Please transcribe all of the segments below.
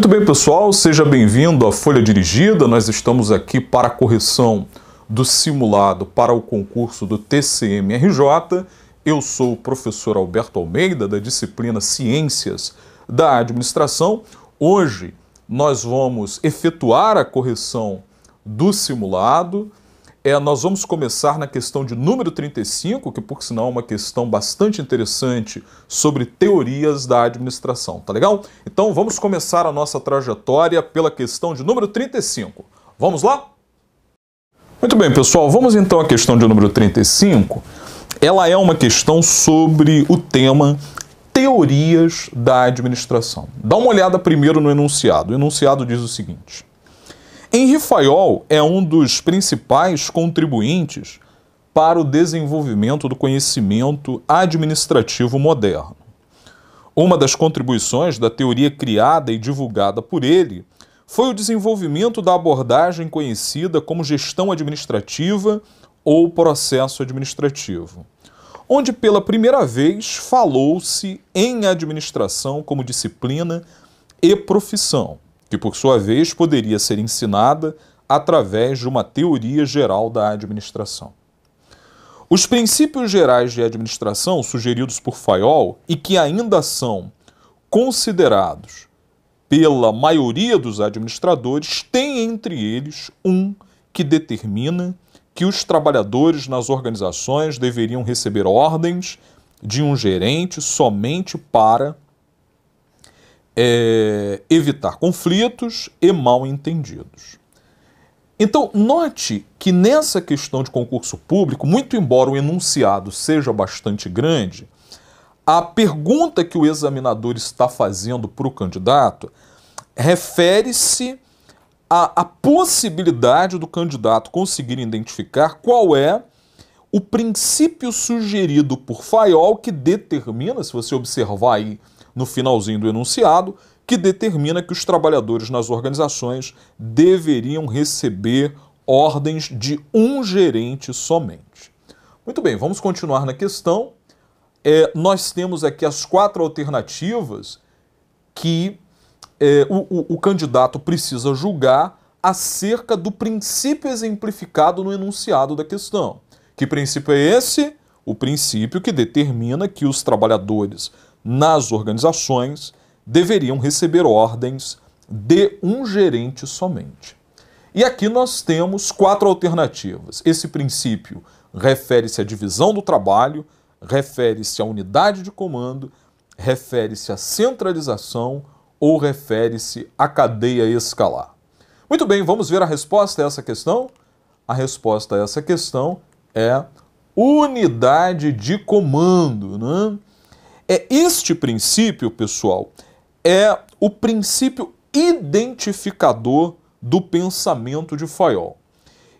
Muito bem, pessoal, seja bem-vindo à Folha Dirigida. Nós estamos aqui para a correção do simulado para o concurso do TCM-RJ. Eu sou o professor Alberto Almeida, da disciplina Ciências da Administração. Hoje nós vamos efetuar a correção do simulado. É, nós vamos começar na questão de número 35, que por sinal é uma questão bastante interessante sobre teorias da administração, tá legal? Então vamos começar a nossa trajetória pela questão de número 35. Vamos lá? Muito bem, pessoal, vamos então à questão de número 35. Ela é uma questão sobre o tema teorias da administração. Dá uma olhada primeiro no enunciado. O enunciado diz o seguinte: Henri Fayol é um dos principais contribuintes para o desenvolvimento do conhecimento administrativo moderno. Uma das contribuições da teoria criada e divulgada por ele foi o desenvolvimento da abordagem conhecida como gestão administrativa ou processo administrativo, onde pela primeira vez falou-se em administração como disciplina e profissão que por sua vez poderia ser ensinada através de uma teoria geral da administração. Os princípios gerais de administração sugeridos por Fayol e que ainda são considerados pela maioria dos administradores têm entre eles um que determina que os trabalhadores nas organizações deveriam receber ordens de um gerente somente para é, evitar conflitos e mal entendidos. Então, note que nessa questão de concurso público, muito embora o enunciado seja bastante grande, a pergunta que o examinador está fazendo para o candidato refere-se à, à possibilidade do candidato conseguir identificar qual é o princípio sugerido por Fayol que determina, se você observar aí no finalzinho do enunciado, que determina que os trabalhadores nas organizações deveriam receber ordens de um gerente somente. Muito bem, vamos continuar na questão. É, nós temos aqui as quatro alternativas que é, o, o, o candidato precisa julgar acerca do princípio exemplificado no enunciado da questão. Que princípio é esse? O princípio que determina que os trabalhadores nas organizações deveriam receber ordens de um gerente somente. E aqui nós temos quatro alternativas. Esse princípio refere-se à divisão do trabalho, refere-se à unidade de comando, refere-se à centralização ou refere-se à cadeia escalar. Muito bem, vamos ver a resposta a essa questão? A resposta a essa questão é unidade de comando. Né? É este princípio, pessoal, é o princípio identificador do pensamento de Fayol.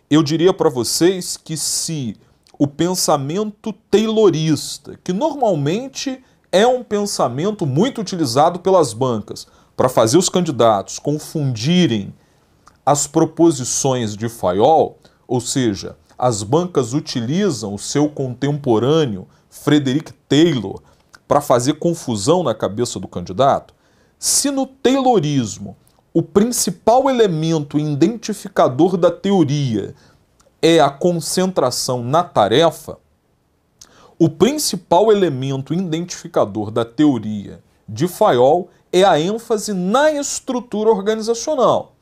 Eu diria para vocês que se o pensamento taylorista, que normalmente é um pensamento muito utilizado pelas bancas para fazer os candidatos confundirem as proposições de Fayol, ou seja, as bancas utilizam o seu contemporâneo Frederick Taylor para fazer confusão na cabeça do candidato? Se no Taylorismo o principal elemento identificador da teoria é a concentração na tarefa, o principal elemento identificador da teoria de Fayol é a ênfase na estrutura organizacional.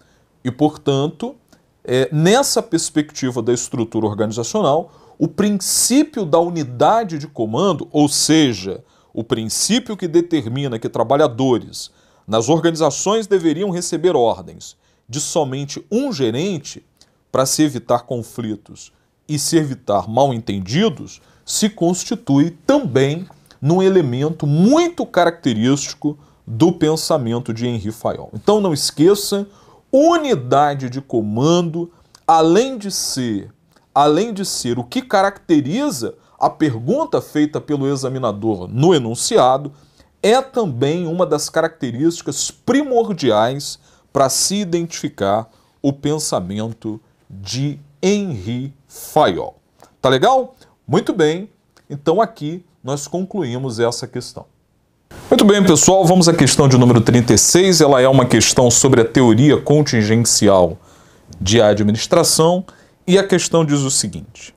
E, portanto, é, nessa perspectiva da estrutura organizacional, o princípio da unidade de comando, ou seja, o princípio que determina que trabalhadores nas organizações deveriam receber ordens de somente um gerente para se evitar conflitos e se evitar mal-entendidos, se constitui também num elemento muito característico do pensamento de Henri Fayol. Então não esqueça, unidade de comando, além de ser, além de ser o que caracteriza a pergunta feita pelo examinador no enunciado é também uma das características primordiais para se identificar o pensamento de Henri Fayol. Tá legal? Muito bem. Então aqui nós concluímos essa questão. Muito bem, pessoal, vamos à questão de número 36. Ela é uma questão sobre a teoria contingencial de administração e a questão diz o seguinte: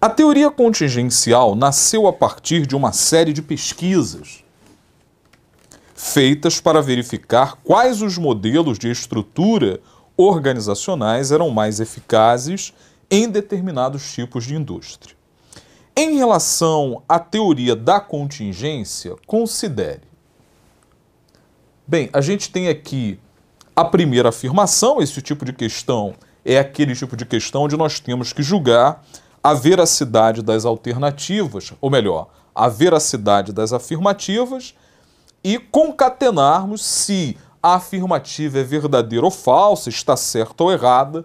A teoria contingencial nasceu a partir de uma série de pesquisas feitas para verificar quais os modelos de estrutura organizacionais eram mais eficazes em determinados tipos de indústria. Em relação à teoria da contingência, considere. Bem, a gente tem aqui a primeira afirmação, esse tipo de questão é aquele tipo de questão onde nós temos que julgar a veracidade das alternativas, ou melhor, a veracidade das afirmativas e concatenarmos se a afirmativa é verdadeira ou falsa, está certa ou errada,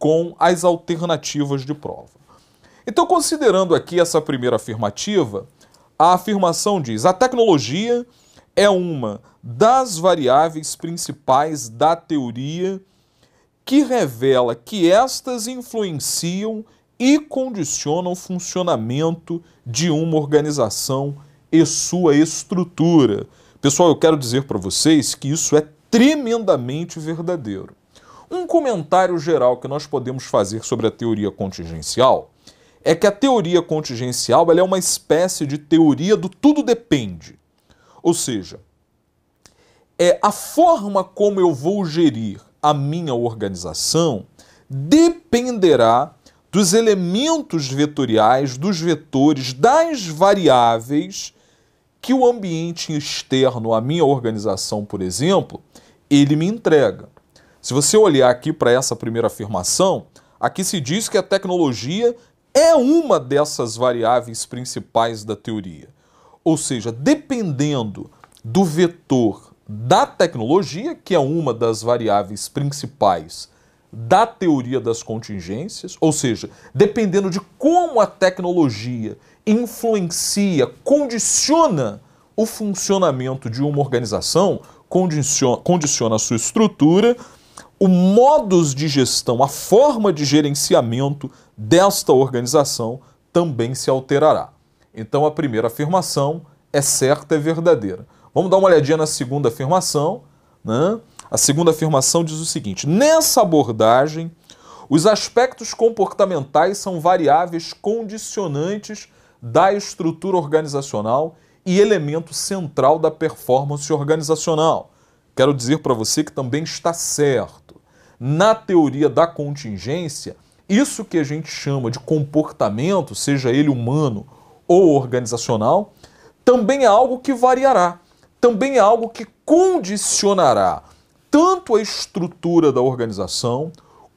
com as alternativas de prova. Então, considerando aqui essa primeira afirmativa, a afirmação diz: a tecnologia é uma das variáveis principais da teoria que revela que estas influenciam e condicionam o funcionamento de uma organização e sua estrutura. Pessoal, eu quero dizer para vocês que isso é tremendamente verdadeiro. Um comentário geral que nós podemos fazer sobre a teoria contingencial é que a teoria contingencial é uma espécie de teoria do tudo depende. Ou seja, é a forma como eu vou gerir a minha organização dependerá dos elementos vetoriais, dos vetores, das variáveis que o ambiente externo à minha organização, por exemplo, ele me entrega. Se você olhar aqui para essa primeira afirmação, aqui se diz que a tecnologia é uma dessas variáveis principais da teoria. Ou seja, dependendo do vetor da tecnologia, que é uma das variáveis principais da teoria das contingências, ou seja, dependendo de como a tecnologia influencia, condiciona o funcionamento de uma organização, condiciona, condiciona a sua estrutura, o modus de gestão, a forma de gerenciamento desta organização também se alterará. Então a primeira afirmação é certa, é verdadeira. Vamos dar uma olhadinha na segunda afirmação. Né? A segunda afirmação diz o seguinte: nessa abordagem, os aspectos comportamentais são variáveis condicionantes da estrutura organizacional e elemento central da performance organizacional. Quero dizer para você que também está certo. Na teoria da contingência, isso que a gente chama de comportamento, seja ele humano ou organizacional, também é algo que variará, também é algo que condicionará tanto a estrutura da organização,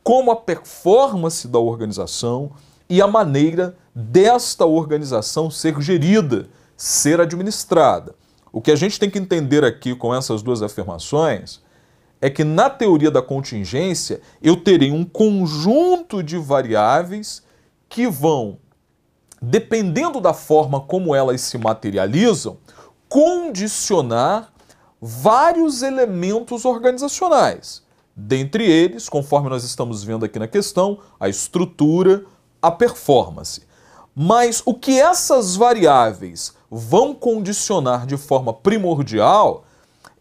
como a performance da organização e a maneira desta organização ser gerida, ser administrada. O que a gente tem que entender aqui com essas duas afirmações é que na teoria da contingência eu terei um conjunto de variáveis que vão, dependendo da forma como elas se materializam, condicionar vários elementos organizacionais. Dentre eles, conforme nós estamos vendo aqui na questão, a estrutura, a performance. Mas o que essas variáveis vão condicionar de forma primordial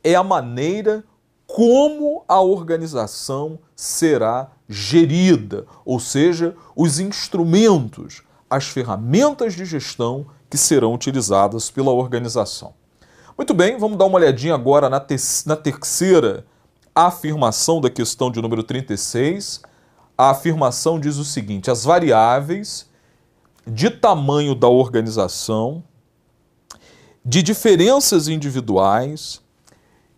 é a maneira como a organização será gerida, ou seja, os instrumentos, as ferramentas de gestão que serão utilizadas pela organização. Muito bem, vamos dar uma olhadinha agora na, te na terceira afirmação da questão de número 36. A afirmação diz o seguinte: as variáveis de tamanho da organização, de diferenças individuais,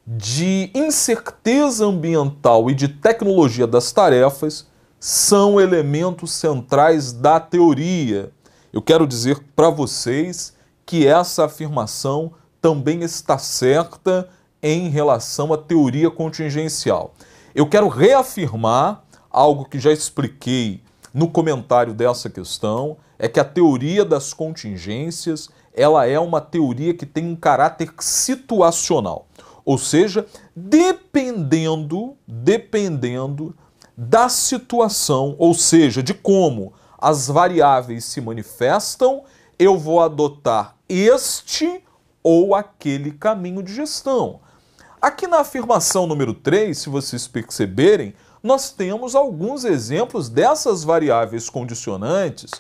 de incerteza ambiental e de tecnologia das tarefas são elementos centrais da teoria. Eu quero dizer para vocês que essa afirmação também está certa em relação à teoria contingencial. Eu quero reafirmar algo que já expliquei no comentário dessa questão, é que a teoria das contingências, ela é uma teoria que tem um caráter situacional. Ou seja, dependendo, dependendo da situação, ou seja, de como as variáveis se manifestam, eu vou adotar este ou aquele caminho de gestão. Aqui na afirmação número 3, se vocês perceberem, nós temos alguns exemplos dessas variáveis condicionantes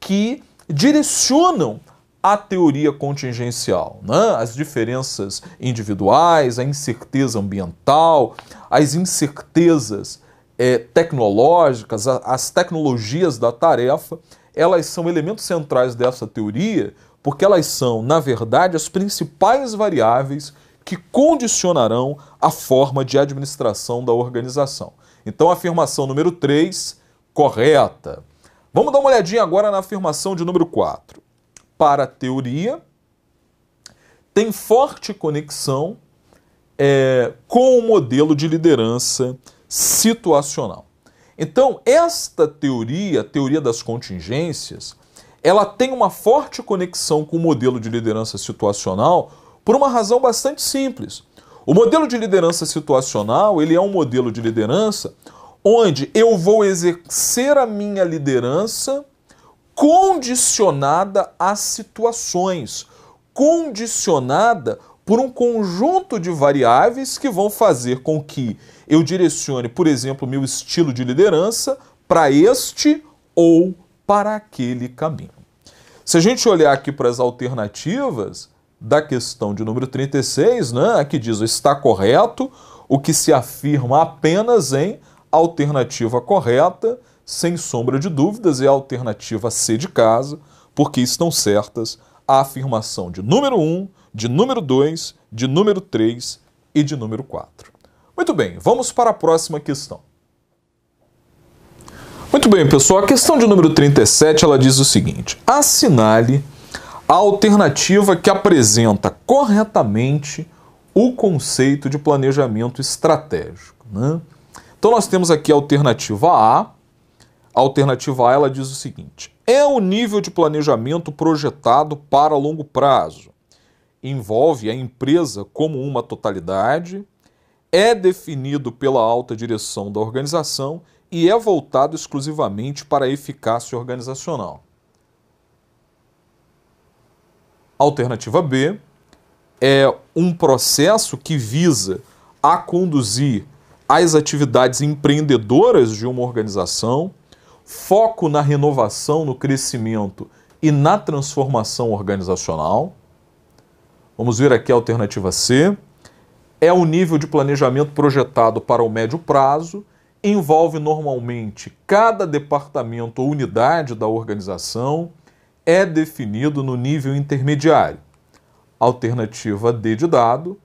que direcionam a teoria contingencial, né? as diferenças individuais, a incerteza ambiental, as incertezas é, tecnológicas, a, as tecnologias da tarefa, elas são elementos centrais dessa teoria porque elas são, na verdade, as principais variáveis que condicionarão a forma de administração da organização. Então, afirmação número 3, correta. Vamos dar uma olhadinha agora na afirmação de número 4 para a teoria tem forte conexão é, com o modelo de liderança situacional. Então, esta teoria, a teoria das contingências, ela tem uma forte conexão com o modelo de liderança situacional por uma razão bastante simples. O modelo de liderança situacional, ele é um modelo de liderança onde eu vou exercer a minha liderança condicionada às situações, condicionada por um conjunto de variáveis que vão fazer com que eu direcione, por exemplo, meu estilo de liderança para este ou para aquele caminho. Se a gente olhar aqui para as alternativas da questão de número 36, né, aqui diz está correto, o que se afirma apenas em alternativa correta sem sombra de dúvidas, é a alternativa C de casa, porque estão certas a afirmação de número 1, de número 2, de número 3 e de número 4. Muito bem, vamos para a próxima questão. Muito bem, pessoal, a questão de número 37 ela diz o seguinte: assinale a alternativa que apresenta corretamente o conceito de planejamento estratégico. Né? Então, nós temos aqui a alternativa A, a alternativa A ela diz o seguinte: é o nível de planejamento projetado para longo prazo. Envolve a empresa como uma totalidade, é definido pela alta direção da organização e é voltado exclusivamente para a eficácia organizacional. Alternativa B é um processo que visa a conduzir as atividades empreendedoras de uma organização foco na renovação, no crescimento e na transformação organizacional. Vamos ver aqui a alternativa C. É o nível de planejamento projetado para o médio prazo, envolve normalmente cada departamento ou unidade da organização, é definido no nível intermediário. Alternativa D de dado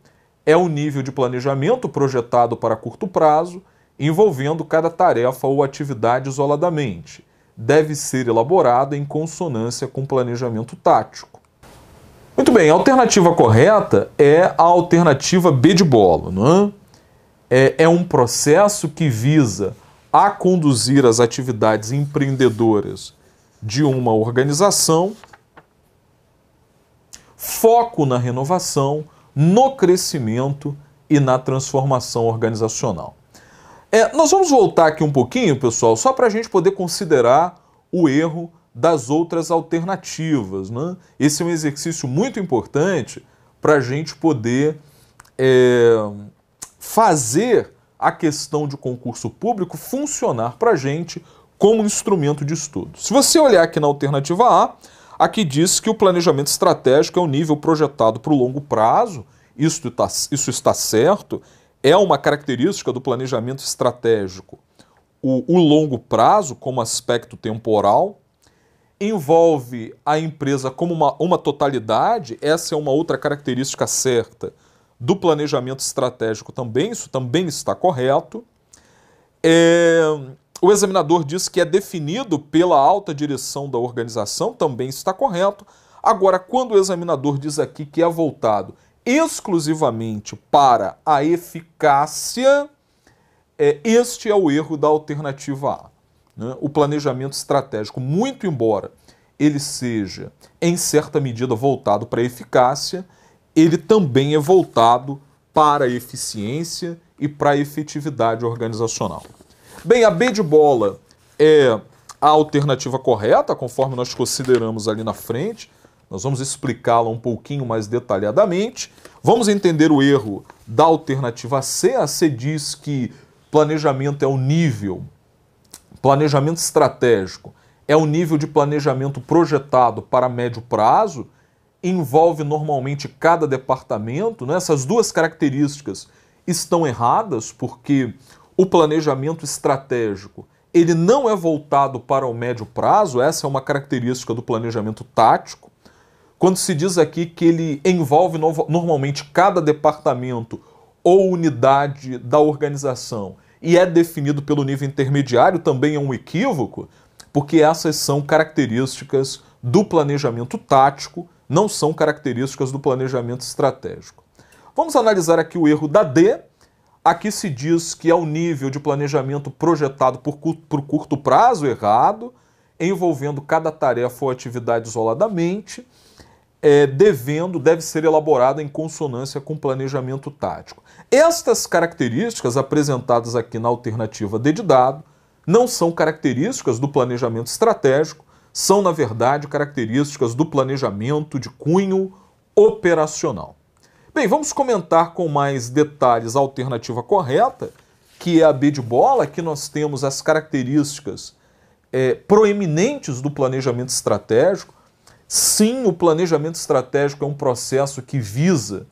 é o nível de planejamento projetado para curto prazo, envolvendo cada tarefa ou atividade isoladamente. Deve ser elaborada em consonância com o planejamento tático. Muito bem, a alternativa correta é a alternativa B de bola. Não é? É, é um processo que visa a conduzir as atividades empreendedoras de uma organização, foco na renovação, no crescimento e na transformação organizacional. É, nós vamos voltar aqui um pouquinho, pessoal, só para a gente poder considerar o erro das outras alternativas. Né? Esse é um exercício muito importante para a gente poder é, fazer a questão de concurso público funcionar para a gente como instrumento de estudo. Se você olhar aqui na alternativa A, aqui diz que o planejamento estratégico é o nível projetado para o longo prazo, isso está, isso está certo, é uma característica do planejamento estratégico. O, o, longo prazo, como aspecto temporal, envolve a empresa como uma, uma totalidade, essa é uma outra característica certa do planejamento estratégico também, isso também está correto. É, o examinador diz que é definido pela alta direção da organização, também está correto. Agora, quando o examinador diz aqui que é voltado exclusivamente para a eficácia, é, este é o erro da alternativa A. Né? O planejamento estratégico, muito embora ele seja, em certa medida, voltado para a eficácia, ele também é voltado para a eficiência e para a efetividade organizacional. Bem, a B de bola é a alternativa correta, conforme nós consideramos ali na frente, Nós vamos explicá-la um pouquinho mais detalhadamente. Vamos entender o erro da alternativa C. A C diz que planejamento é o nível, planejamento estratégico é o nível de planejamento projetado para médio prazo, envolve normalmente cada departamento. Né? Essas duas características estão erradas, porque o planejamento estratégico ele não é voltado para o médio prazo, essa é uma característica do planejamento tático. Quando se diz aqui que ele envolve no normalmente cada departamento ou unidade da organização e é definido pelo nível intermediário, também é um equívoco, porque essas são características do planejamento tático, não são características do planejamento estratégico. Vamos analisar aqui o erro da D. Aqui se diz que é o nível de planejamento projetado por, por curto prazo errado, envolvendo cada tarefa ou atividade isoladamente é, devendo, deve ser elaborada em consonância com o planejamento tático. Estas características apresentadas aqui na alternativa D de dado não são características do planejamento estratégico, são, na verdade, características do planejamento de cunho operacional. Bem, vamos comentar com mais detalhes a alternativa correta, que é a B de bola. Aqui nós temos as características é, proeminentes do planejamento estratégico, Sim, o planejamento estratégico é um processo que visa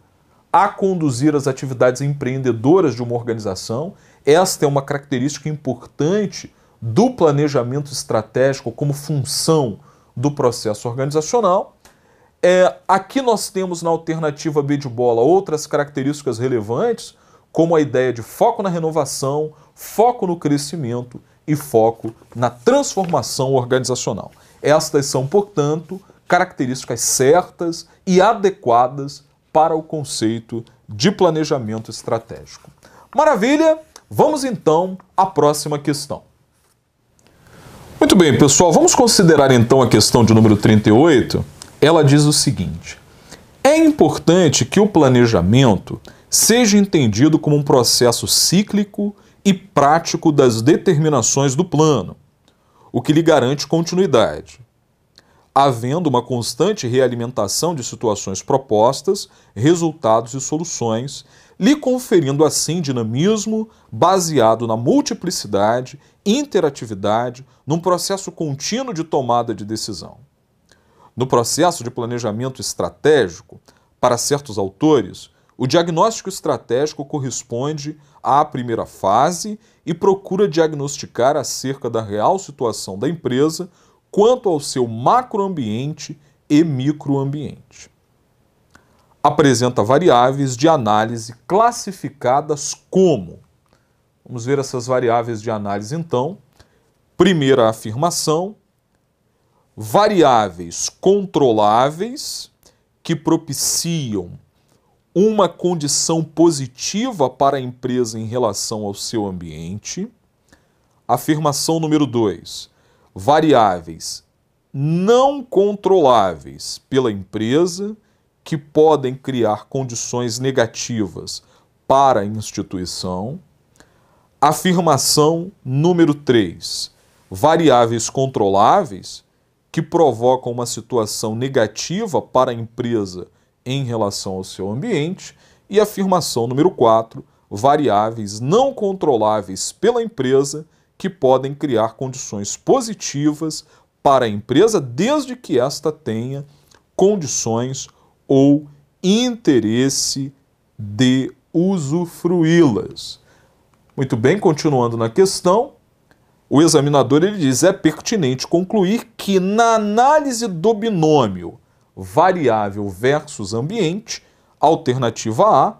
a conduzir as atividades empreendedoras de uma organização. Esta é uma característica importante do planejamento estratégico como função do processo organizacional. É, aqui nós temos na alternativa B de bola outras características relevantes, como a ideia de foco na renovação, foco no crescimento e foco na transformação organizacional. Estas são, portanto, características certas e adequadas para o conceito de planejamento estratégico. Maravilha! Vamos então à próxima questão. Muito bem, pessoal, vamos considerar então a questão de número 38. Ela diz o seguinte: É importante que o planejamento seja entendido como um processo cíclico e prático das determinações do plano, o que lhe garante continuidade havendo uma constante realimentação de situações propostas, resultados e soluções, lhe conferindo assim dinamismo baseado na multiplicidade, interatividade, num processo contínuo de tomada de decisão. No processo de planejamento estratégico, para certos autores, o diagnóstico estratégico corresponde à primeira fase e procura diagnosticar acerca da real situação da empresa quanto ao seu macroambiente e microambiente. Apresenta variáveis de análise classificadas como. Vamos ver essas variáveis de análise então. Primeira afirmação: variáveis controláveis que propiciam uma condição positiva para a empresa em relação ao seu ambiente. Afirmação número 2 variáveis não controláveis pela empresa que podem criar condições negativas para a instituição. Afirmação número 3. Variáveis controláveis que provocam uma situação negativa para a empresa em relação ao seu ambiente. E afirmação número 4. Variáveis não controláveis pela empresa que podem criar condições positivas para a empresa, desde que esta tenha condições ou interesse de usufruí-las. Muito bem, continuando na questão, o examinador ele diz: é pertinente concluir que na análise do binômio variável versus ambiente, alternativa A,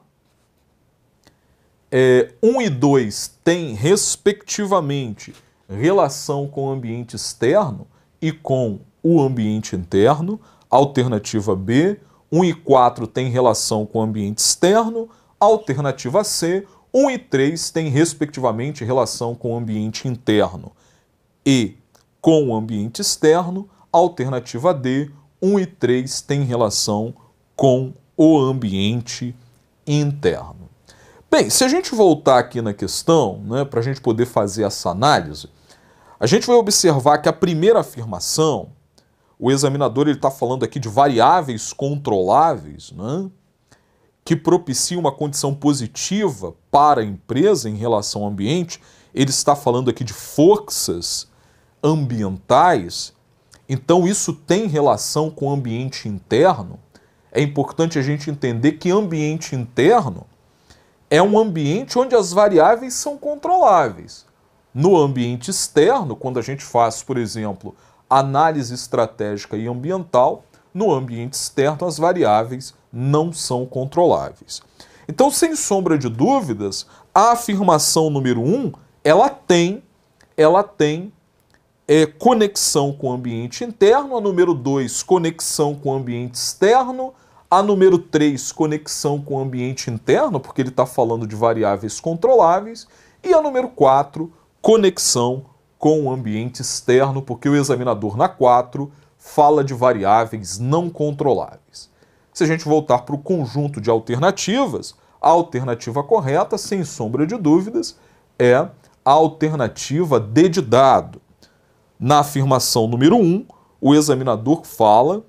é, 1 e 2 têm, respectivamente, relação com o ambiente externo e com o ambiente interno. Alternativa B, 1 e 4 têm relação com o ambiente externo. Alternativa C, 1 e 3 têm, respectivamente, relação com o ambiente interno e com o ambiente externo. Alternativa D, 1 e 3 têm relação com o ambiente interno. Bem, se a gente voltar aqui na questão, né, para a gente poder fazer essa análise, a gente vai observar que a primeira afirmação, o examinador está falando aqui de variáveis controláveis, né? que propiciam uma condição positiva para a empresa em relação ao ambiente. Ele está falando aqui de forças ambientais. Então, isso tem relação com o ambiente interno. É importante a gente entender que ambiente interno é um ambiente onde as variáveis são controláveis. No ambiente externo, quando a gente faz, por exemplo, análise estratégica e ambiental, no ambiente externo as variáveis não são controláveis. Então, sem sombra de dúvidas, a afirmação número um, ela tem, ela tem é, conexão com o ambiente interno, a número dois, conexão com o ambiente externo, a número 3, conexão com o ambiente interno, porque ele está falando de variáveis controláveis. E a número 4, conexão com o ambiente externo, porque o examinador na 4 fala de variáveis não controláveis. Se a gente voltar para o conjunto de alternativas, a alternativa correta, sem sombra de dúvidas, é a alternativa D de dado. Na afirmação número 1, o examinador fala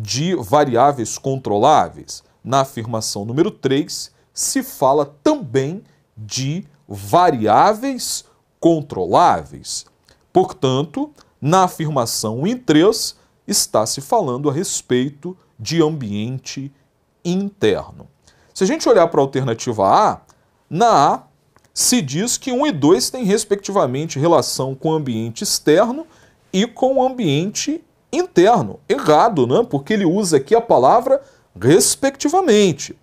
de variáveis controláveis. Na afirmação número 3, se fala também de variáveis controláveis. Portanto, na afirmação em 3, está se falando a respeito de ambiente interno. Se a gente olhar para a alternativa A, na A se diz que 1 e 2 têm respectivamente relação com o ambiente externo e com o ambiente interno. Errado, né? Porque ele usa aqui a palavra respectivamente.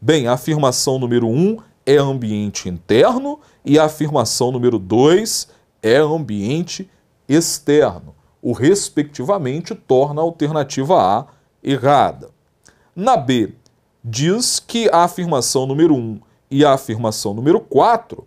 Bem, a afirmação número 1 um é ambiente interno e a afirmação número 2 é ambiente externo. O respectivamente torna a alternativa A errada. Na B, diz que a afirmação número 1 e a afirmação número 4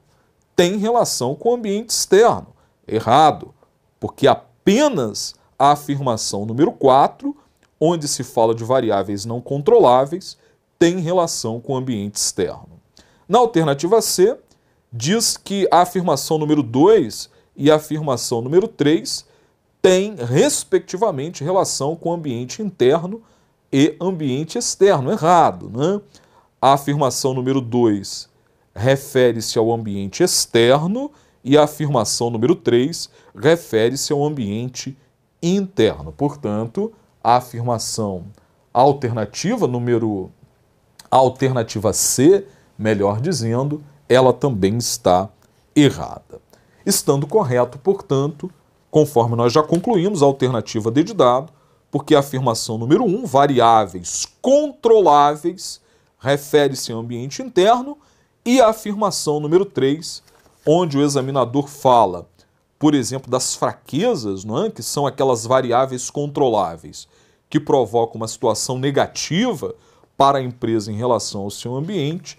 têm relação com o ambiente externo. Errado, porque apenas a afirmação número 4, onde se fala de variáveis não controláveis, tem relação com o ambiente externo. Na alternativa C, diz que a afirmação número 2 e a afirmação número 3 têm, respectivamente, relação com o ambiente interno e ambiente externo. Errado, né? A afirmação número 2 refere-se ao ambiente externo e a afirmação número 3 refere-se ao ambiente interno. Portanto, a afirmação alternativa número alternativa C, melhor dizendo, ela também está errada. Estando correto, portanto, conforme nós já concluímos, a alternativa D de dado, porque a afirmação número 1, variáveis controláveis, refere-se ao ambiente interno, e a afirmação número 3, onde o examinador fala por exemplo, das fraquezas, não é? que são aquelas variáveis controláveis que provocam uma situação negativa para a empresa em relação ao seu ambiente,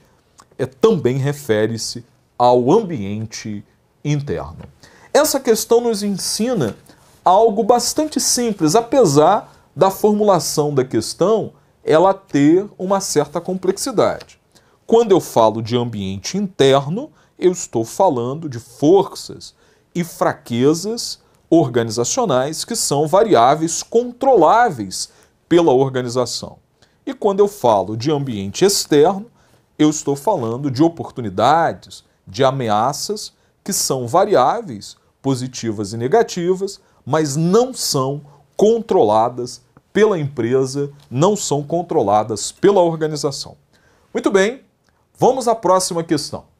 é, também refere-se ao ambiente interno. Essa questão nos ensina algo bastante simples, apesar da formulação da questão ela ter uma certa complexidade. Quando eu falo de ambiente interno, eu estou falando de forças e fraquezas organizacionais que são variáveis controláveis pela organização. E quando eu falo de ambiente externo, eu estou falando de oportunidades, de ameaças que são variáveis, positivas e negativas, mas não são controladas pela empresa, não são controladas pela organização. Muito bem, vamos à próxima questão.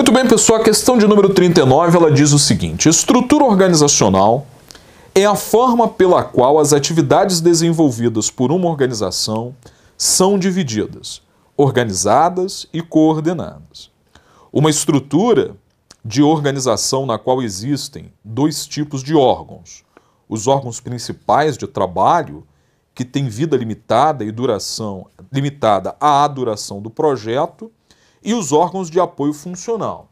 Muito bem, pessoal, a questão de número 39, ela diz o seguinte: estrutura organizacional é a forma pela qual as atividades desenvolvidas por uma organização são divididas, organizadas e coordenadas. Uma estrutura de organização na qual existem dois tipos de órgãos: os órgãos principais de trabalho, que têm vida limitada e duração limitada à duração do projeto, e os órgãos de apoio funcional,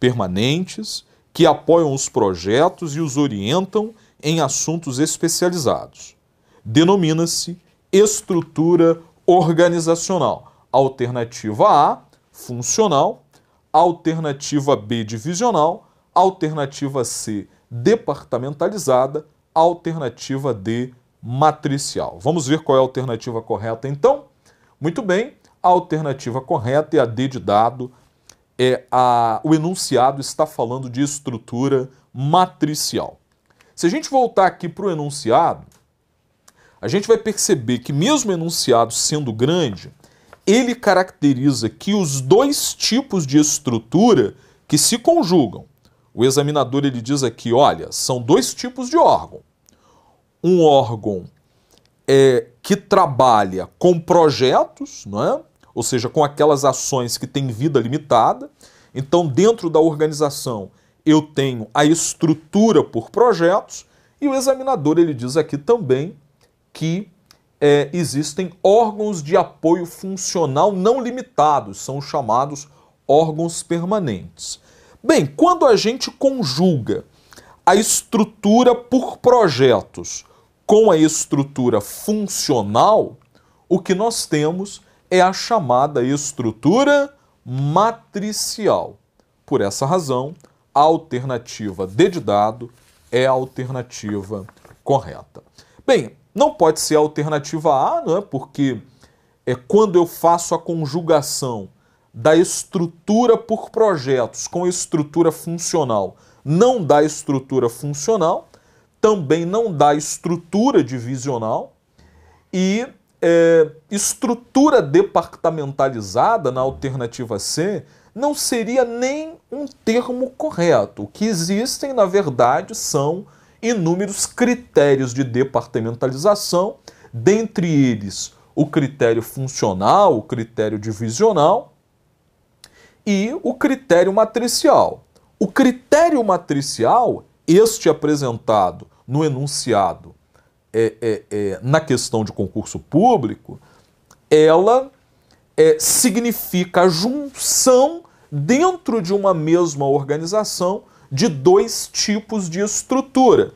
permanentes, que apoiam os projetos e os orientam em assuntos especializados. Denomina-se estrutura organizacional. Alternativa A, funcional. Alternativa B, divisional. Alternativa C, departamentalizada. alternativa D, matricial. Vamos ver qual é a alternativa correta então? Muito bem, a alternativa correta é a D de dado. É a, o enunciado está falando de estrutura matricial. Se a gente voltar aqui para o enunciado, a gente vai perceber que, mesmo o enunciado sendo grande, ele caracteriza que os dois tipos de estrutura que se conjugam. O examinador ele diz aqui, olha, são dois tipos de órgão. Um órgão é, que trabalha com projetos, não é? Ou seja, com aquelas ações que têm vida limitada. Então, dentro da organização, eu tenho a estrutura por projetos, e o examinador ele diz aqui também que é, existem órgãos de apoio funcional não limitados, são chamados órgãos permanentes. Bem, quando a gente conjuga a estrutura por projetos com a estrutura funcional, o que nós temos é a chamada estrutura matricial. Por essa razão, a alternativa D de dado é a alternativa correta. Bem, não pode ser a alternativa A, não é? porque é quando eu faço a conjugação da estrutura por projetos com estrutura funcional, não dá estrutura funcional, também não dá estrutura divisional e é, estrutura departamentalizada na alternativa C não seria nem um termo correto. O que existem, na verdade, são inúmeros critérios de departamentalização, dentre eles o critério funcional, o critério divisional e o critério matricial. O critério matricial, este apresentado no enunciado é, é, é, na questão de concurso público, ela é, significa a junção dentro de uma mesma organização de dois tipos de estrutura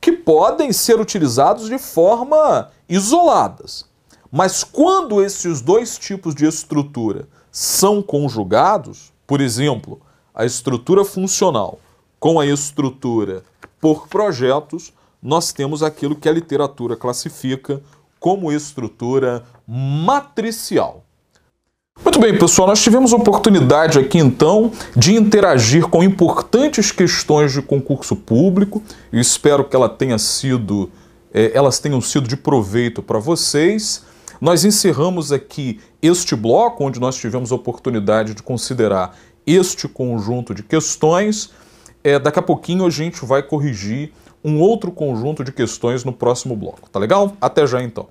que podem ser utilizados de forma isoladas. Mas quando esses dois tipos de estrutura são conjugados, por exemplo, a estrutura funcional com a estrutura por projetos, nós temos aquilo que a literatura classifica como estrutura matricial. Muito bem, pessoal, nós tivemos oportunidade aqui então de interagir com importantes questões de concurso público. Eu espero que ela tenha sido, é, elas tenham sido de proveito para vocês. Nós encerramos aqui este bloco, onde nós tivemos a oportunidade de considerar este conjunto de questões. É, daqui a pouquinho a gente vai corrigir um outro conjunto de questões no próximo bloco. Tá legal? Até já então.